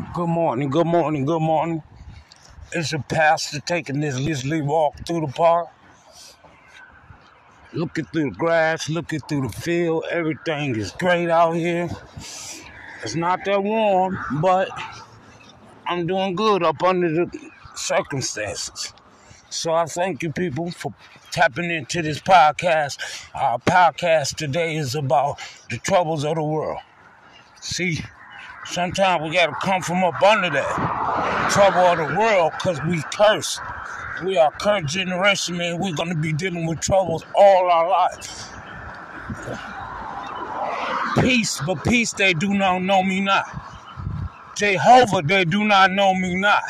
Good morning, good morning, good morning. It's a pastor taking this leisurely walk through the park, looking through the grass, looking through the field. Everything is great out here. It's not that warm, but I'm doing good up under the circumstances. So I thank you people for tapping into this podcast. Our podcast today is about the troubles of the world. See, sometimes we gotta come from up under that trouble of the world because we curse. We are cursed generation, man. We're gonna be dealing with troubles all our life. Peace, but peace they do not know me not. Jehovah, they do not know me not.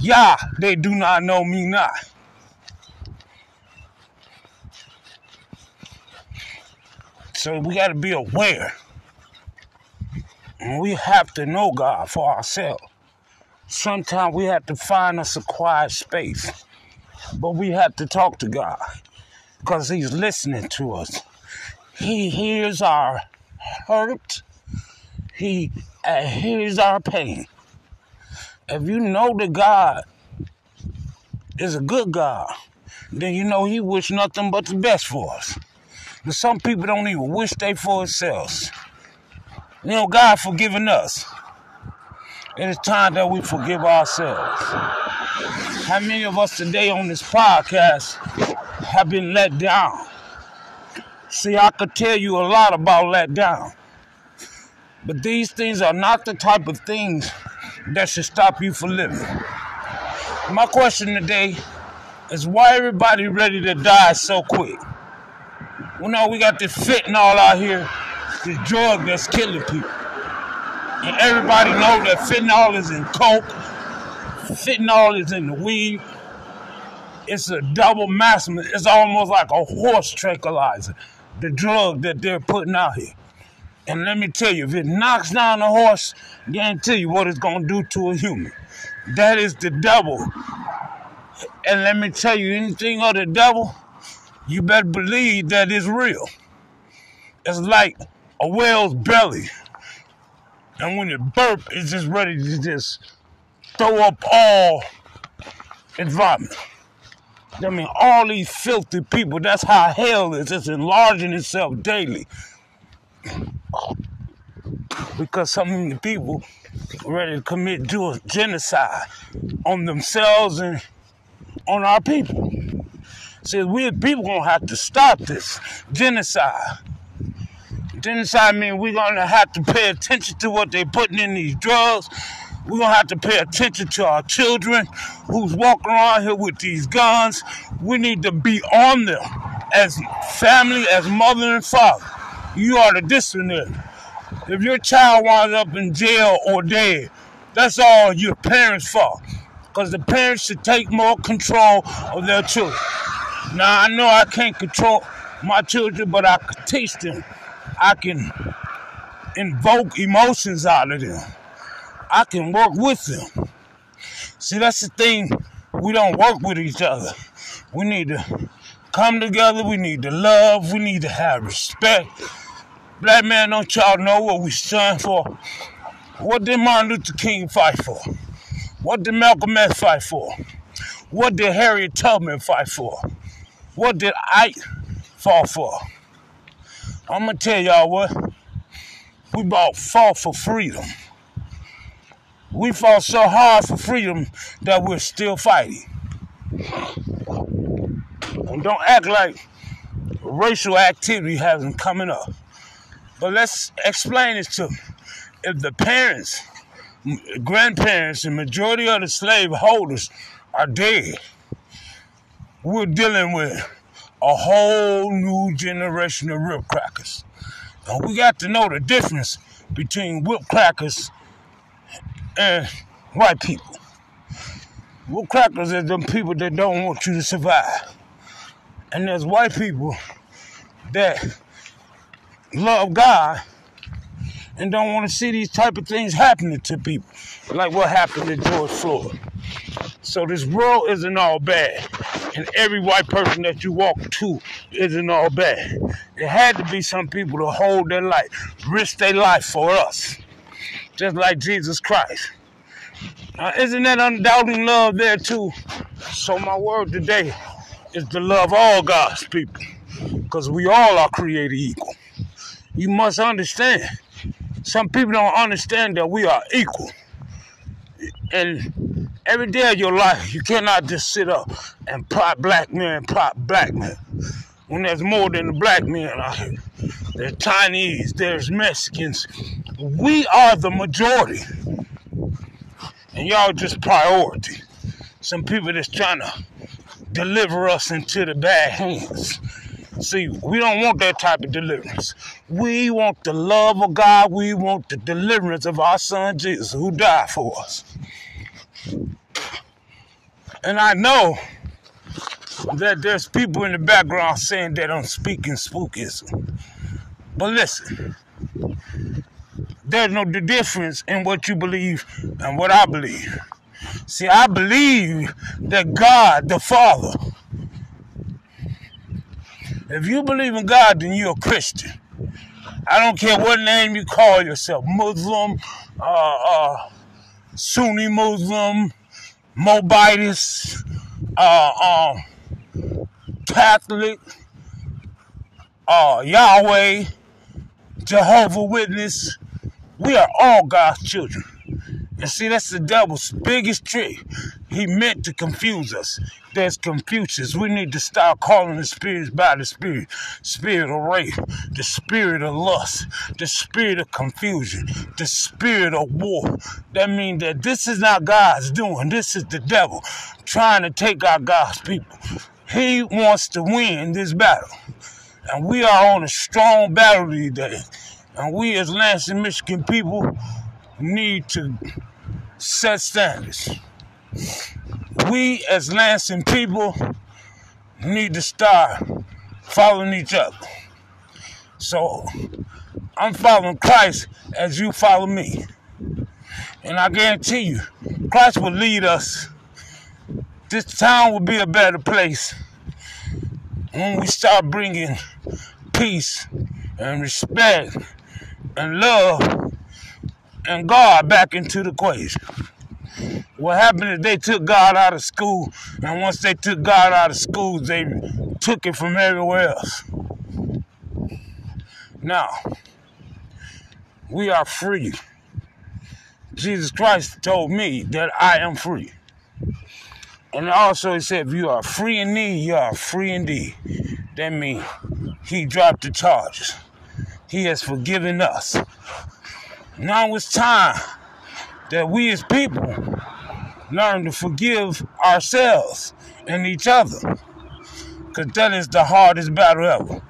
Yah, they do not know me not. So we got to be aware. We have to know God for ourselves. Sometimes we have to find us a quiet space. But we have to talk to God because He's listening to us. He hears our hurt. He uh, hears our pain. If you know that God is a good God, then you know He wish nothing but the best for us. But some people don't even wish they for themselves. You know, God forgiving us. It is time that we forgive ourselves. How many of us today on this podcast have been let down? See, I could tell you a lot about let down. But these things are not the type of things that should stop you from living. My question today is why everybody ready to die so quick? Well, no, we got this fentanyl out here, this drug that's killing people. And everybody know that fentanyl is in coke, fentanyl is in the weed. It's a double maximum. It's almost like a horse tranquilizer, the drug that they're putting out here. And let me tell you, if it knocks down a horse, guarantee you what it's gonna do to a human. That is the devil. And let me tell you, anything of the devil, you better believe that it's real. It's like a whale's belly. And when it burp, it's just ready to just throw up all its vomit. I mean, all these filthy people, that's how hell is. It's enlarging itself daily. Because so many people ready to commit genocide on themselves and on our people. See, we people gonna have to stop this genocide. Genocide means we're gonna have to pay attention to what they're putting in these drugs. We're gonna have to pay attention to our children who's walking around here with these guns. We need to be on them as family, as mother and father. You are the disciplinary. If your child winds up in jail or dead, that's all your parents' fault. Because the parents should take more control of their children. Now, I know I can't control my children, but I can teach them. I can invoke emotions out of them. I can work with them. See, that's the thing. We don't work with each other. We need to come together. We need to love. We need to have respect. Black man, don't y'all know what we stand for? What did Martin Luther King fight for? What did Malcolm X fight for? What did Harriet Tubman fight for? What did I fall for? I'm gonna tell y'all what. We both fought for freedom. We fought so hard for freedom that we're still fighting. And don't act like racial activity hasn't coming up. But let's explain this to them. If the parents, grandparents, and majority of the slave holders are dead, we're dealing with a whole new generation of whip crackers. And we got to know the difference between whip crackers and white people. Whip crackers are them people that don't want you to survive. And there's white people that love God and don't want to see these type of things happening to people, like what happened to George Floyd. So this world isn't all bad, and every white person that you walk to isn't all bad. There had to be some people to hold their life, risk their life for us. just like Jesus Christ. Now, isn't that undoubting love there too? So my word today is to love all God's people, because we all are created equal. You must understand. Some people don't understand that we are equal. And every day of your life, you cannot just sit up and prop black men, prop black men. When there's more than the black men out here. There's Chinese, there's Mexicans. We are the majority. And y'all just priority. Some people that's trying to deliver us into the bad hands. See, we don't want that type of deliverance. We want the love of God. We want the deliverance of our son Jesus who died for us. And I know that there's people in the background saying that I'm speaking spookism. But listen, there's no difference in what you believe and what I believe. See, I believe that God, the Father, if you believe in God, then you're a Christian. I don't care what name you call yourself Muslim, uh, uh, Sunni Muslim, Mobitus, uh, um, Catholic, uh, Yahweh, Jehovah Witness. We are all God's children. And see, that's the devil's biggest trick. He meant to confuse us. There's Confucius. We need to start calling the spirits by the spirit. Spirit of rape, the spirit of lust, the spirit of confusion, the spirit of war. That means that this is not God's doing. This is the devil trying to take out God's people. He wants to win this battle. And we are on a strong battle today. And we as Lansing, Michigan people need to set standards. We as Lansing people need to start following each other. So I'm following Christ as you follow me. And I guarantee you, Christ will lead us. This town will be a better place when we start bringing peace and respect and love and God back into the equation. What happened is they took God out of school, and once they took God out of schools, they took it from everywhere else. Now, we are free. Jesus Christ told me that I am free. And also he said, if you are free indeed, you are free indeed. That means he dropped the charges. He has forgiven us. Now it's time that we as people learn to forgive ourselves and each other. Because that is the hardest battle ever.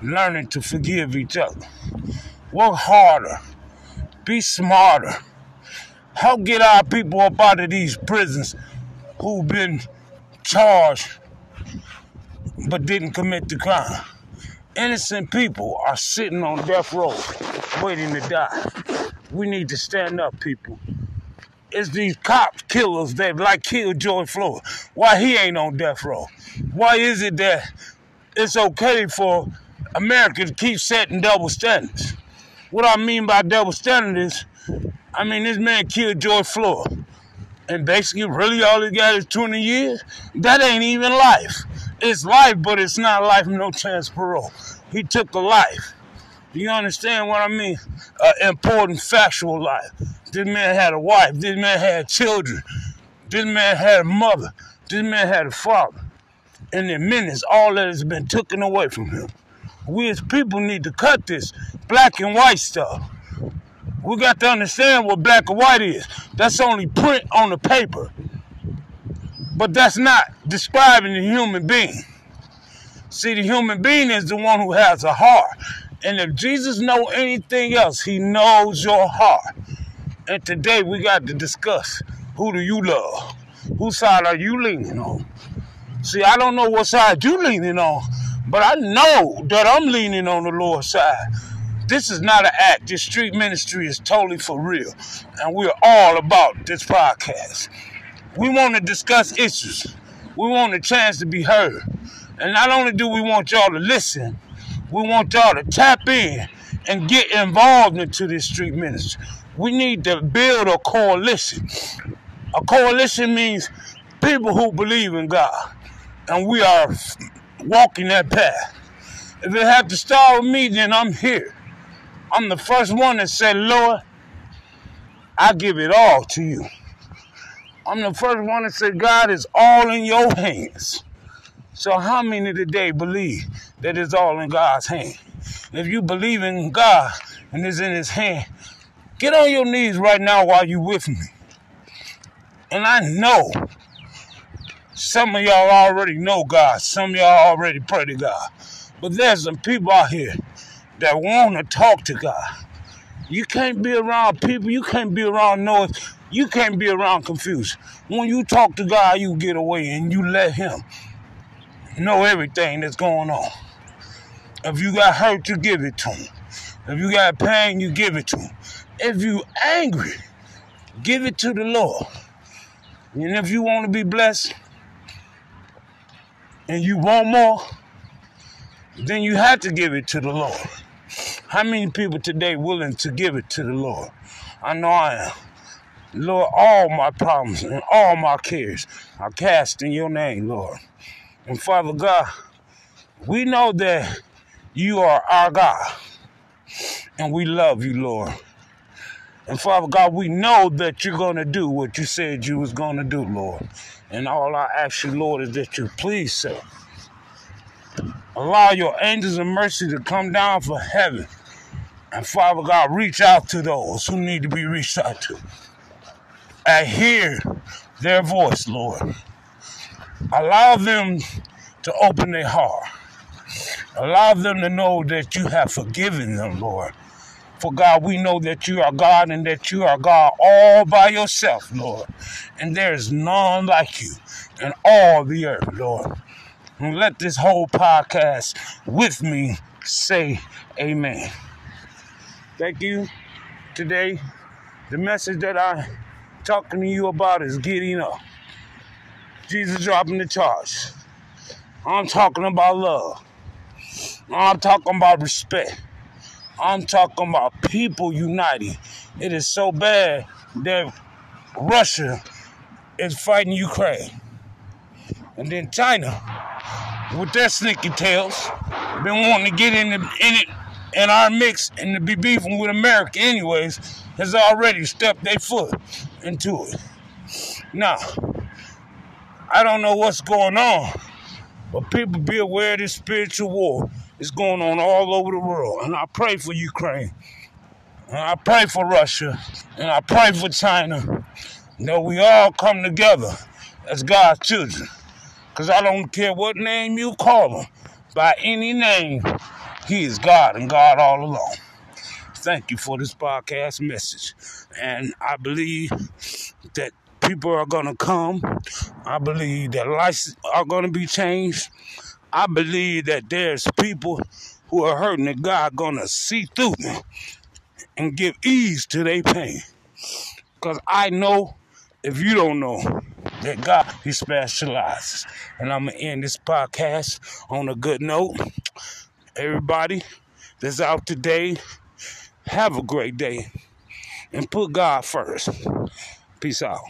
Learning to forgive each other. Work harder. Be smarter. Help get our people up out of these prisons who've been charged but didn't commit the crime. Innocent people are sitting on death row waiting to die. We need to stand up, people. It's these cops killers that like killed George Floyd. Why he ain't on death row? Why is it that it's okay for America to keep setting double standards? What I mean by double standards is, I mean this man killed George Floyd. And basically, really all he got is 20 years? That ain't even life. It's life, but it's not life, no chance parole. He took a life. Do you understand what I mean? An important factual life. This man had a wife. This man had children. This man had a mother. This man had a father. In minutes, all that has been taken away from him. We as people need to cut this black and white stuff. We got to understand what black and white is. That's only print on the paper. But that's not describing the human being. See, the human being is the one who has a heart. And if Jesus know anything else, he knows your heart. And today we got to discuss who do you love? Whose side are you leaning on? See, I don't know what side you leaning on, but I know that I'm leaning on the Lord's side. This is not an act. This street ministry is totally for real. And we're all about this podcast. We want to discuss issues. We want a chance to be heard. And not only do we want y'all to listen, we want y'all to tap in and get involved into this street ministry. We need to build a coalition. A coalition means people who believe in God, and we are walking that path. If it have to start with me, then I'm here. I'm the first one that said, Lord, I give it all to you. I'm the first one to say God is all in your hands. So how many today believe that it's all in God's hand? If you believe in God and it's in his hand, get on your knees right now while you with me. And I know some of y'all already know God. Some of y'all already pray to God. But there's some people out here that want to talk to God. You can't be around people. You can't be around noise. You can't be around confusion. When you talk to God, you get away and you let Him know everything that's going on. If you got hurt, you give it to Him. If you got pain, you give it to Him. If you angry, give it to the Lord. And if you want to be blessed and you want more, then you have to give it to the Lord. How many people today willing to give it to the Lord? I know I am. Lord, all my problems and all my cares are cast in your name, Lord. And Father God, we know that you are our God. And we love you, Lord. And Father God, we know that you're going to do what you said you was going to do, Lord. And all I ask you, Lord, is that you please, sir, allow your angels of mercy to come down from heaven. And Father God, reach out to those who need to be reached out to. And hear their voice, Lord. Allow them to open their heart. Allow them to know that you have forgiven them, Lord. For God, we know that you are God and that you are God all by yourself, Lord. And there is none like you in all the earth, Lord. And let this whole podcast with me say amen. Thank you. Today, the message that I'm talking to you about is getting up. Jesus dropping the charge. I'm talking about love. I'm talking about respect. I'm talking about people uniting. It is so bad that Russia is fighting Ukraine. And then China with their sneaky tails, been wanting to get in, the, in it in our mix and to be beefing with America anyways, has already stepped their foot into it. Now, I don't know what's going on, but people be aware of this spiritual war is going on all over the world. And I pray for Ukraine. And I pray for Russia. And I pray for China. That we all come together as God's children. Because I don't care what name you call him, by any name, he is God and God all alone. Thank you for this podcast message. And I believe that people are going to come. I believe that lives are going to be changed. I believe that there's people who are hurting that God going to see through them and give ease to their pain. Because I know if you don't know, that God, He specializes. And I'm going to end this podcast on a good note. Everybody that's out today, have a great day and put God first. Peace out.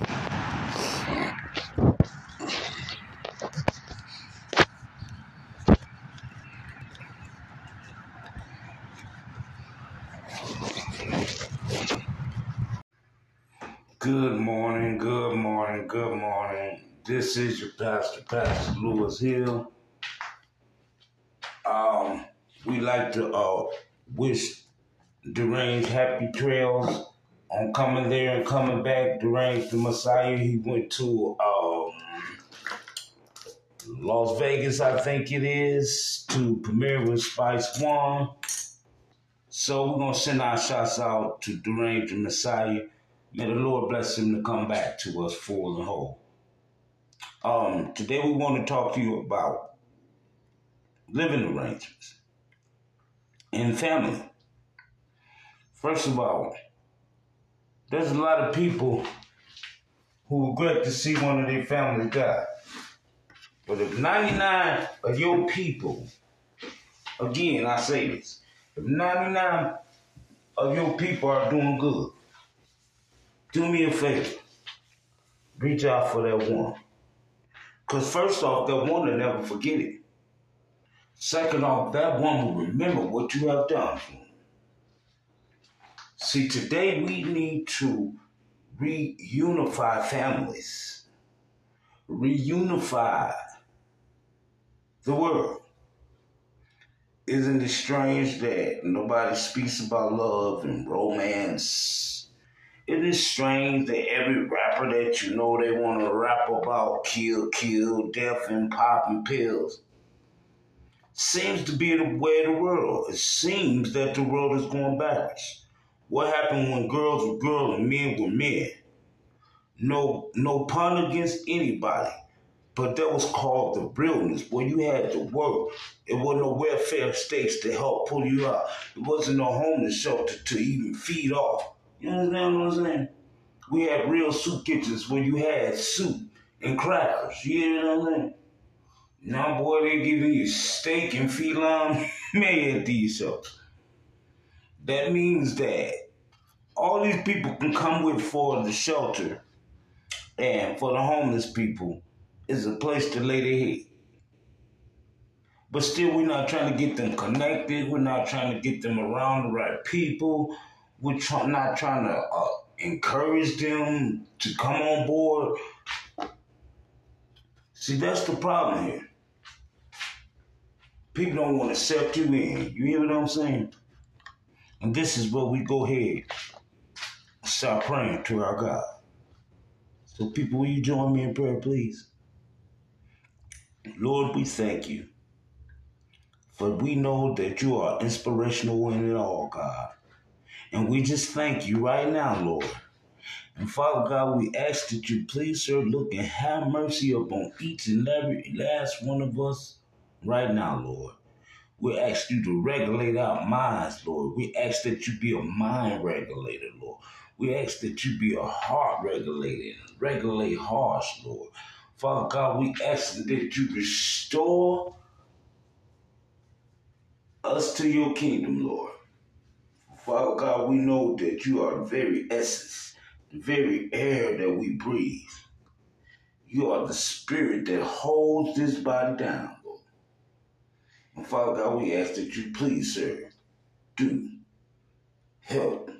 Good morning, good morning, good morning. This is your pastor, Pastor Lewis Hill. Um, we like to uh, wish Deranged happy trails on coming there and coming back. Deranged the Messiah, he went to um, Las Vegas, I think it is, to premiere with Spice One. So we're gonna send our shots out to Deranged the Messiah May the Lord bless him to come back to us full and whole. Um, today we want to talk to you about living arrangements in family. First of all, there's a lot of people who regret to see one of their family die. But if 99 of your people, again, I say this, if 99 of your people are doing good. Do me a favor. Reach out for that one. Because first off, that one will never forget it. Second off, that one will remember what you have done for him. See, today we need to reunify families, reunify the world. Isn't it strange that nobody speaks about love and romance? Isn't it strange that every rapper that you know they want to rap about kill, kill, death, and popping pills. Seems to be the way of the world. It seems that the world is going backwards. What happened when girls were girls and men were men? No, no pun against anybody. But that was called the realness, where you had to work. It wasn't no welfare states to help pull you out. It wasn't no homeless shelter to even feed off. You understand what I'm saying? We had real soup kitchens where you had soup and crackers. You know what I'm saying? Now, boy, they giving you steak and feline made at these shelters. That means that all these people can come with for the shelter and for the homeless people is a place to lay their head. But still, we're not trying to get them connected. We're not trying to get them around the right people. We're try- not trying to uh, encourage them to come on board. See, that's the problem here. People don't want to accept you in. You hear what I'm saying? And this is where we go ahead start praying to our God. So, people, will you join me in prayer, please? Lord, we thank you. For we know that you are inspirational in it all, God. And we just thank you right now, Lord. And Father God, we ask that you please, sir, look and have mercy upon each and every last one of us right now, Lord. We ask you to regulate our minds, Lord. We ask that you be a mind regulator, Lord. We ask that you be a heart regulator regulate hearts, Lord. Father God, we ask that you restore us to your kingdom, Lord. Father God, we know that you are the very essence, the very air that we breathe. You are the spirit that holds this body down, Father God, we ask that you please, sir, do help.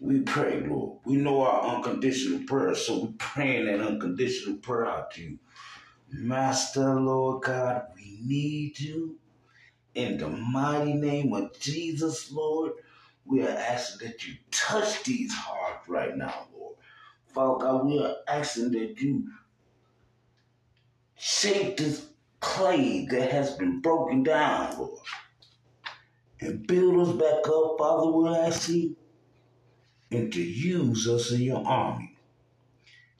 We pray, Lord. We know our unconditional prayer, so we're praying that unconditional prayer out to you. Master, Lord God, we need you. In the mighty name of Jesus, Lord, we are asking that you touch these hearts right now, Lord. Father God, we are asking that you shake this clay that has been broken down, Lord, and build us back up, Father. We're asking and to use us in your army.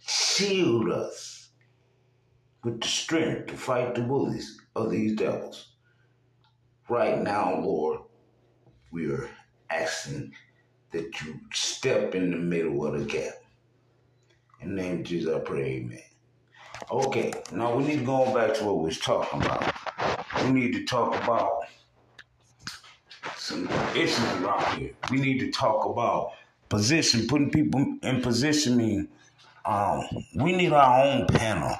Shield us with the strength to fight the bullies of these devils. Right now, Lord, we are asking that you step in the middle of the gap. In the name of Jesus, I pray, amen. Okay, now we need to go back to what we was talking about. We need to talk about some issues around here. We need to talk about position, putting people in positioning. Um, we need our own panel.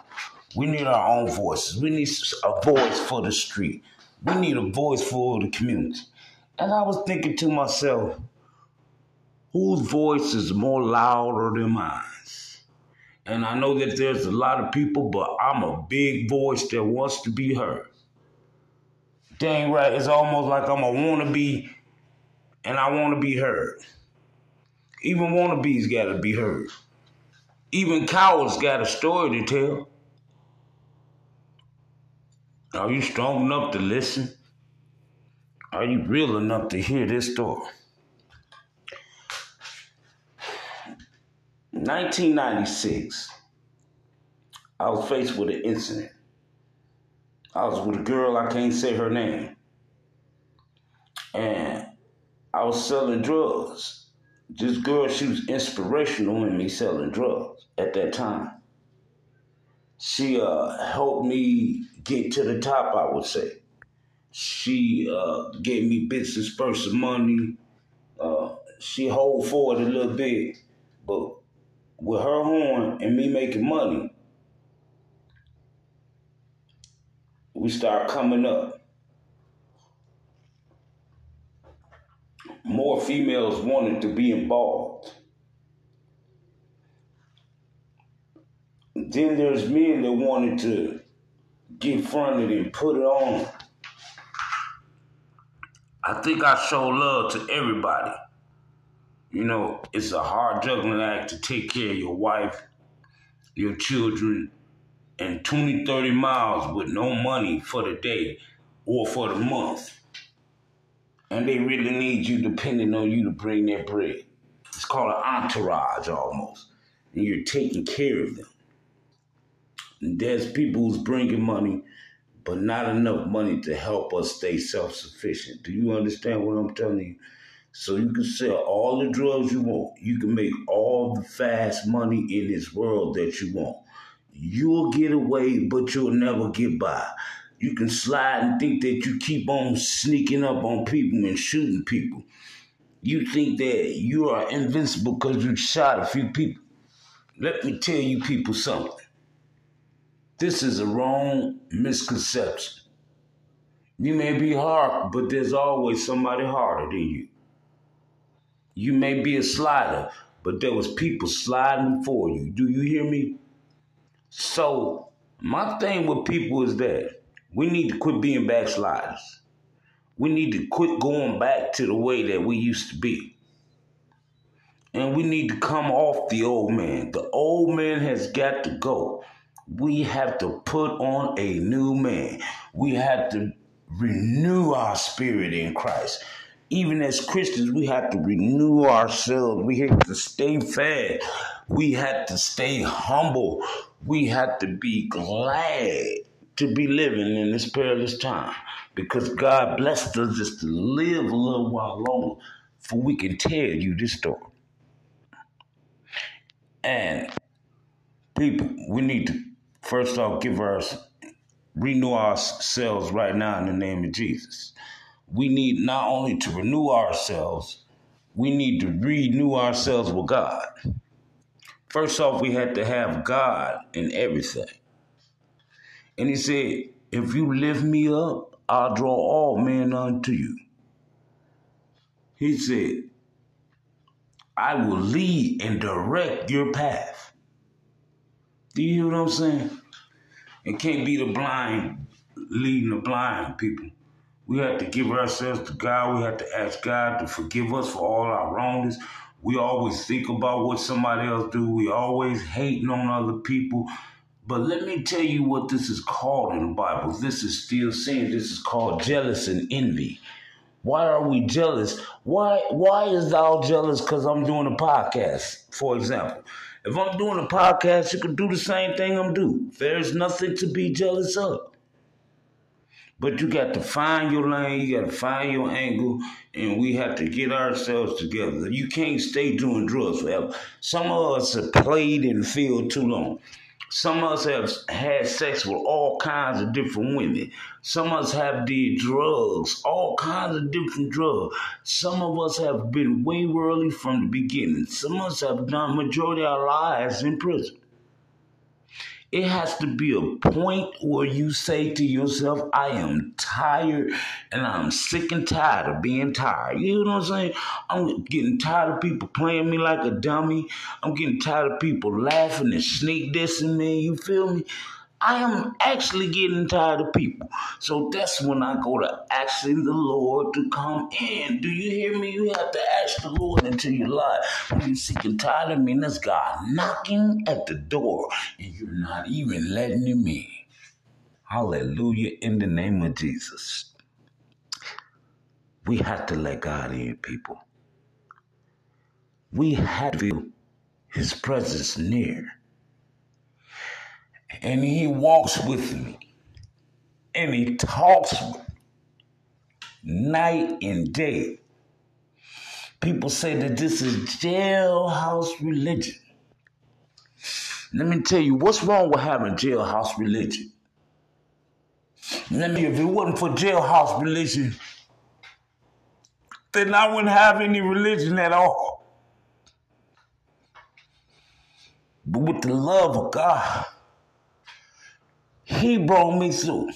We need our own voices. We need a voice for the street. We need a voice for the community. And I was thinking to myself, whose voice is more louder than mine? And I know that there's a lot of people, but I'm a big voice that wants to be heard. Dang right, it's almost like I'm a wannabe and I want to be heard. Even wannabes got to be heard. Even cowards got a story to tell. Are you strong enough to listen? Are you real enough to hear this story? 1996, I was faced with an incident. I was with a girl, I can't say her name. And I was selling drugs. This girl, she was inspirational in me selling drugs at that time. She uh, helped me get to the top, I would say. She uh, gave me bits and of money. Uh, she hold forward a little bit, but with her horn and me making money, we start coming up. More females wanted to be involved. Then there's men that wanted to get fronted and put it on. I think I show love to everybody. You know, it's a hard juggling act to take care of your wife, your children, and 20, 30 miles with no money for the day or for the month. And they really need you depending on you to bring their bread. It's called an entourage almost. And you're taking care of them. And there's people who's bringing money, but not enough money to help us stay self sufficient. Do you understand what I'm telling you? So you can sell all the drugs you want. You can make all the fast money in this world that you want. You'll get away, but you'll never get by. You can slide and think that you keep on sneaking up on people and shooting people. You think that you are invincible because you shot a few people. Let me tell you people something. This is a wrong misconception. You may be hard, but there's always somebody harder than you. You may be a slider, but there was people sliding for you. Do you hear me? So my thing with people is that we need to quit being backsliders. We need to quit going back to the way that we used to be. And we need to come off the old man. The old man has got to go. We have to put on a new man. We have to renew our spirit in Christ even as Christians, we have to renew ourselves. We have to stay fed. We have to stay humble. We have to be glad to be living in this perilous time because God blessed us just to live a little while longer for we can tell you this story. And people, we need to first off give us renew ourselves right now in the name of Jesus we need not only to renew ourselves, we need to renew ourselves with God. First off, we had to have God in everything. And he said, If you lift me up, I'll draw all men unto you. He said, I will lead and direct your path. Do you hear what I'm saying? It can't be the blind leading the blind people. We have to give ourselves to God. We have to ask God to forgive us for all our wrongness. We always think about what somebody else do. We always hating on other people. But let me tell you what this is called in the Bible. This is still saying this is called jealous and envy. Why are we jealous? Why why is thou jealous because I'm doing a podcast, for example? If I'm doing a podcast, you can do the same thing I'm doing. There's nothing to be jealous of. But you got to find your lane, you got to find your angle, and we have to get ourselves together. You can't stay doing drugs forever. Some of us have played in the field too long. Some of us have had sex with all kinds of different women. Some of us have did drugs, all kinds of different drugs. Some of us have been way early from the beginning. Some of us have done majority of our lives in prison. It has to be a point where you say to yourself, I am tired and I'm sick and tired of being tired. You know what I'm saying? I'm getting tired of people playing me like a dummy. I'm getting tired of people laughing and sneak dissing me. You feel me? I am actually getting tired of people. So that's when I go to asking the Lord to come in. Do you hear me? You have to ask the Lord into your life. When you're sick and tired of me, that's God knocking at the door and you're not even letting him in. Hallelujah in the name of Jesus. We have to let God in, people. We have to feel his presence near and he walks with me and he talks night and day. People say that this is jailhouse religion. Let me tell you what's wrong with having jailhouse religion. Let me, if it wasn't for jailhouse religion, then I wouldn't have any religion at all. But with the love of God, He brought me through.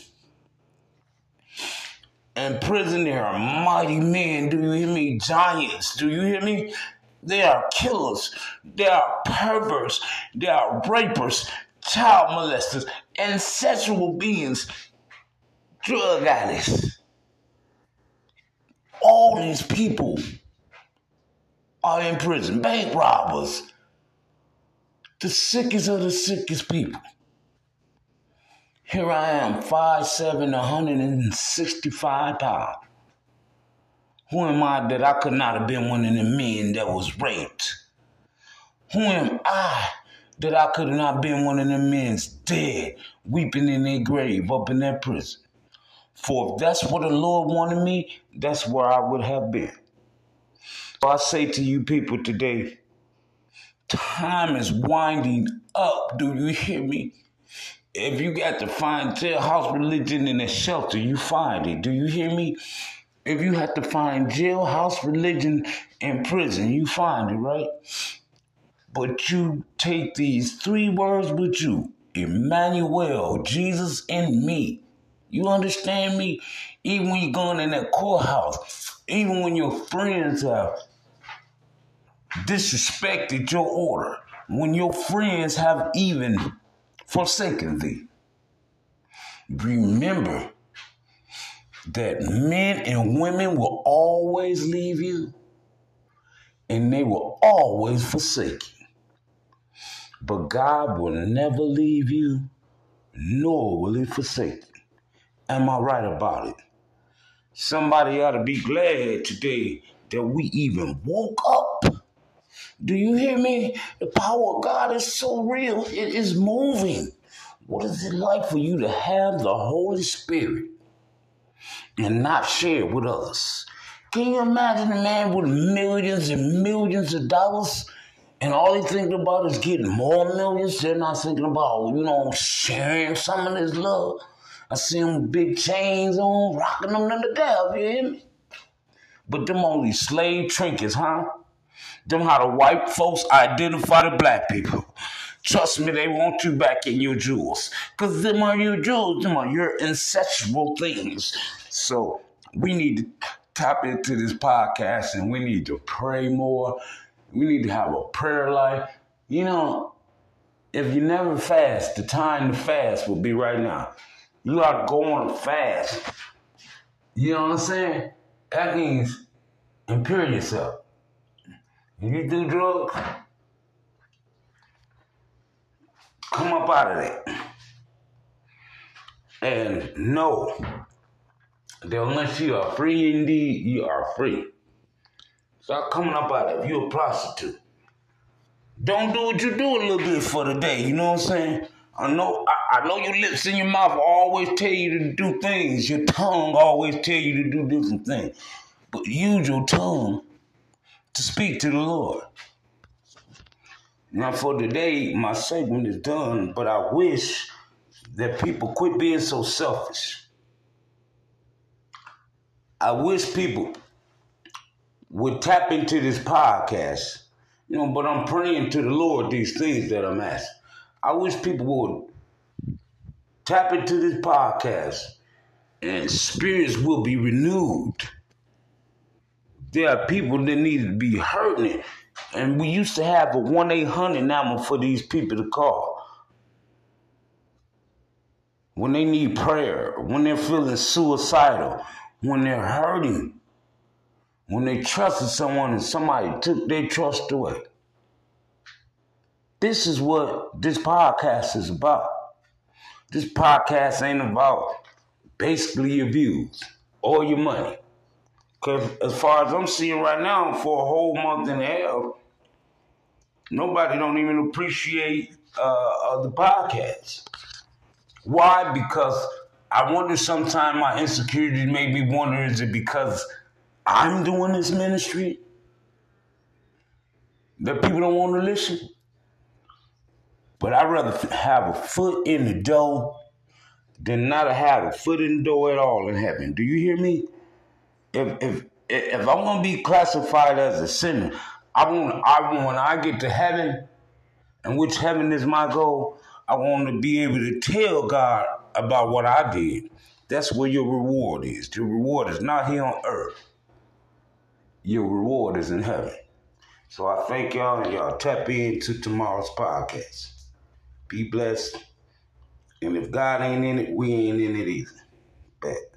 In prison, there are mighty men. Do you hear me? Giants. Do you hear me? They are killers. They are perverts. They are rapers, child molesters, and sexual beings, drug addicts. All these people are in prison, bank robbers, the sickest of the sickest people. Here I am, 5'7, 165 pounds. Who am I that I could not have been one of the men that was raped? Who am I that I could have not been one of the men dead, weeping in their grave up in their prison? For if that's what the Lord wanted me, that's where I would have been. So I say to you people today, time is winding up. Do you hear me? If you got to find jailhouse religion in a shelter, you find it. Do you hear me? If you have to find jailhouse religion in prison, you find it, right? But you take these three words with you Emmanuel, Jesus in me. You understand me? Even when you're going in that courthouse, even when your friends have disrespected your order, when your friends have even forsaken thee. Remember that men and women will always leave you and they will always forsake you. But God will never leave you, nor will he forsake you. Am I right about it? Somebody ought to be glad today that we even woke up. Do you hear me? The power of God is so real, it is moving. What is it like for you to have the Holy Spirit and not share it with others? Can you imagine a man with millions and millions of dollars and all he thinking about is getting more millions? They're not thinking about, you know, sharing some of his love. I see with big chains on, rocking them to the death, you hear me? But them only slave trinkets, huh? Them how the white folks identify the black people. Trust me, they want you back in your jewels. Because them are your jewels, them are your ancestral things. So we need to tap into this podcast and we need to pray more. We need to have a prayer life. You know, if you never fast, the time to fast will be right now. You are to go on a fast. You know what I'm saying? That means impure yourself. If you do drugs, come up out of that. And know that unless you are free indeed, you are free. Start coming up out of it. You're a prostitute. Don't do what you do a little bit for the day. You know what I'm saying? I know I, I know your lips and your mouth always tell you to do things. Your tongue always tell you to do different things. But use your tongue to speak to the Lord. Now, for today, my segment is done, but I wish that people quit being so selfish. I wish people would tap into this podcast, you know, but I'm praying to the Lord these things that I'm asking. I wish people would tap into this podcast and spirits will be renewed. There are people that need to be hurting. And we used to have a 1 800 number for these people to call. When they need prayer, when they're feeling suicidal, when they're hurting, when they trusted someone and somebody took their trust away. This is what this podcast is about. This podcast ain't about basically your views or your money. Because as far as I'm seeing right now, for a whole month and a half, nobody don't even appreciate uh, the podcast. Why? Because I wonder sometimes my insecurity made me wonder is it because I'm doing this ministry that people don't want to listen? But I'd rather have a foot in the door than not have a foot in the door at all in heaven. Do you hear me? If if if I want to be classified as a sinner, I want, I when I get to heaven, and which heaven is my goal, I want to be able to tell God about what I did. That's where your reward is. Your reward is not here on earth. Your reward is in heaven. So I thank y'all and y'all tap into tomorrow's podcast. Be blessed. And if God ain't in it, we ain't in it either. Bet.